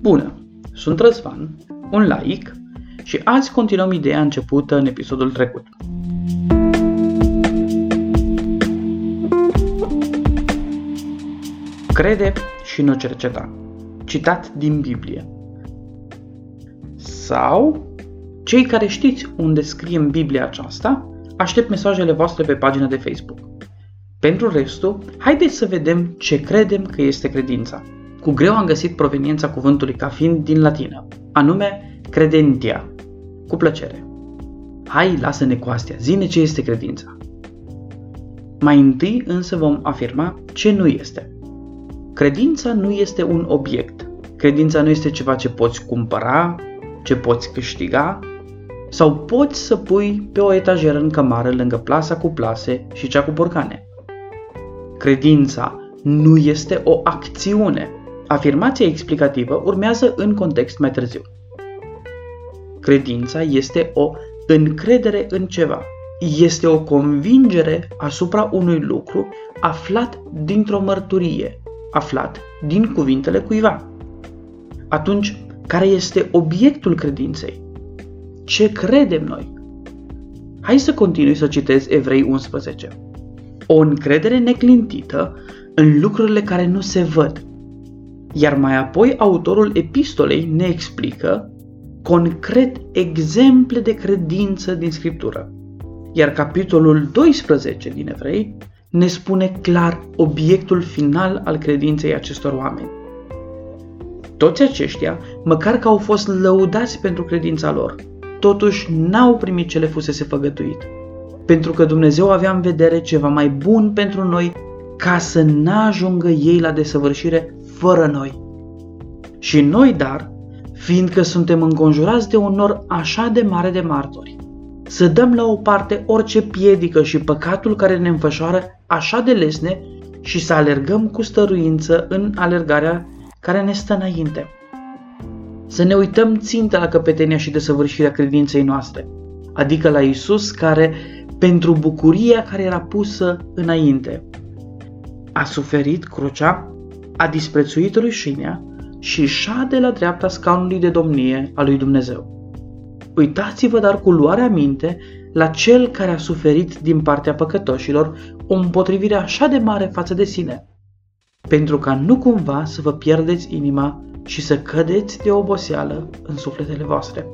Bună! Sunt Răzvan, un laic, și azi continuăm ideea începută în episodul trecut. Crede și nu cerceta. Citat din Biblie. Sau, cei care știți unde scrie în Biblia aceasta, aștept mesajele voastre pe pagina de Facebook. Pentru restul, haideți să vedem ce credem că este credința. Cu greu am găsit proveniența cuvântului ca fiind din latină, anume credentia. Cu plăcere. Hai, lasă-ne cu astea, zine ce este credința. Mai întâi însă vom afirma ce nu este. Credința nu este un obiect. Credința nu este ceva ce poți cumpăra, ce poți câștiga, sau poți să pui pe o etajeră în cămară lângă plasa cu plase și cea cu borcane. Credința nu este o acțiune. Afirmația explicativă urmează în context mai târziu. Credința este o încredere în ceva. Este o convingere asupra unui lucru aflat dintr-o mărturie, aflat din cuvintele cuiva. Atunci, care este obiectul credinței? Ce credem noi? Hai să continui să citez Evrei 11. O încredere neclintită în lucrurile care nu se văd. Iar mai apoi autorul epistolei ne explică concret exemple de credință din Scriptură. Iar capitolul 12 din Evrei ne spune clar obiectul final al credinței acestor oameni. Toți aceștia, măcar că au fost lăudați pentru credința lor, totuși n-au primit ce le fusese făgătuit. Pentru că Dumnezeu avea în vedere ceva mai bun pentru noi ca să n-ajungă ei la desăvârșire fără noi. Și noi, dar, fiindcă suntem înconjurați de un nor așa de mare de martori, să dăm la o parte orice piedică și păcatul care ne înfășoară așa de lesne și să alergăm cu stăruință în alergarea care ne stă înainte. Să ne uităm țintă la căpetenia și desăvârșirea credinței noastre, adică la Isus care, pentru bucuria care era pusă înainte, a suferit crucea, a disprețuit rușinea și șade la dreapta scaunului de domnie a lui Dumnezeu. Uitați-vă dar cu luarea minte la cel care a suferit din partea păcătoșilor o împotrivire așa de mare față de sine, pentru ca nu cumva să vă pierdeți inima și să cădeți de oboseală în sufletele voastre.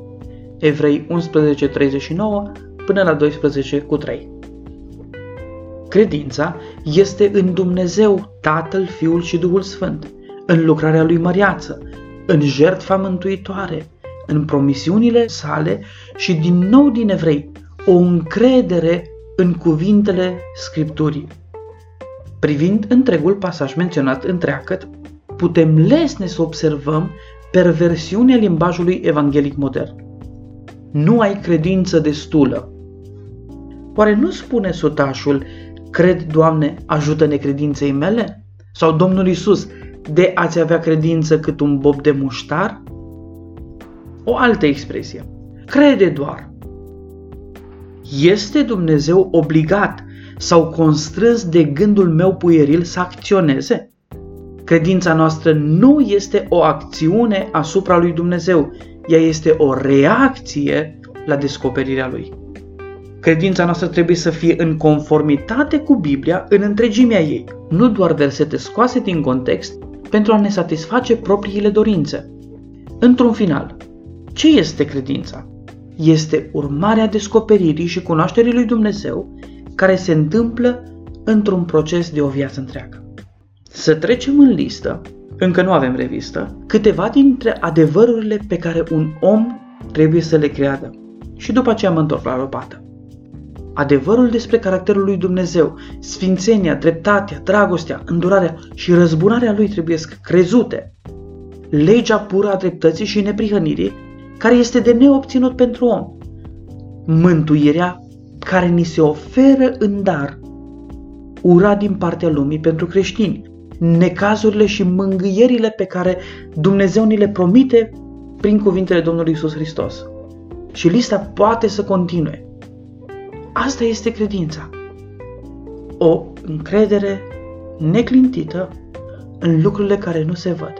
Evrei 11:39 până la 12 cu 3. Credința este în Dumnezeu, Tatăl, Fiul și Duhul Sfânt, în lucrarea lui măriață, în jertfa mântuitoare, în promisiunile sale și din nou din evrei, o încredere în cuvintele Scripturii. Privind întregul pasaj menționat întreagăt, putem lesne să observăm perversiunea limbajului evanghelic modern. Nu ai credință destulă. Oare nu spune sutașul, cred, Doamne, ajută necredinței mele? Sau Domnul Isus, de a-ți avea credință cât un bob de muștar? O altă expresie. Crede doar. Este Dumnezeu obligat sau constrâns de gândul meu puieril să acționeze? Credința noastră nu este o acțiune asupra lui Dumnezeu, ea este o reacție la descoperirea lui. Credința noastră trebuie să fie în conformitate cu Biblia în întregimea ei, nu doar versete scoase din context pentru a ne satisface propriile dorințe. Într-un final, ce este credința? Este urmarea descoperirii și cunoașterii lui Dumnezeu care se întâmplă într-un proces de o viață întreagă. Să trecem în listă, încă nu avem revistă, câteva dintre adevărurile pe care un om trebuie să le creadă. Și după aceea mă întorc la lopată. Adevărul despre caracterul lui Dumnezeu, sfințenia, dreptatea, dragostea, îndurarea și răzbunarea lui trebuie crezute. Legea pură a dreptății și neprihănirii care este de neobținut pentru om. Mântuirea care ni se oferă în dar. Ura din partea lumii pentru creștini. Necazurile și mângâierile pe care Dumnezeu ni le promite prin cuvintele Domnului Isus Hristos. Și lista poate să continue. Asta este credința. O încredere neclintită în lucrurile care nu se văd.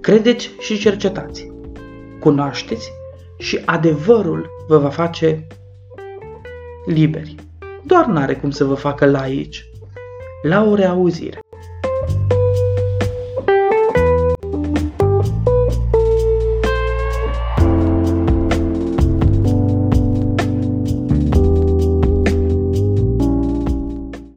Credeți și cercetați. Cunoașteți și adevărul vă va face liberi. Doar n-are cum să vă facă laici. La o reauzire.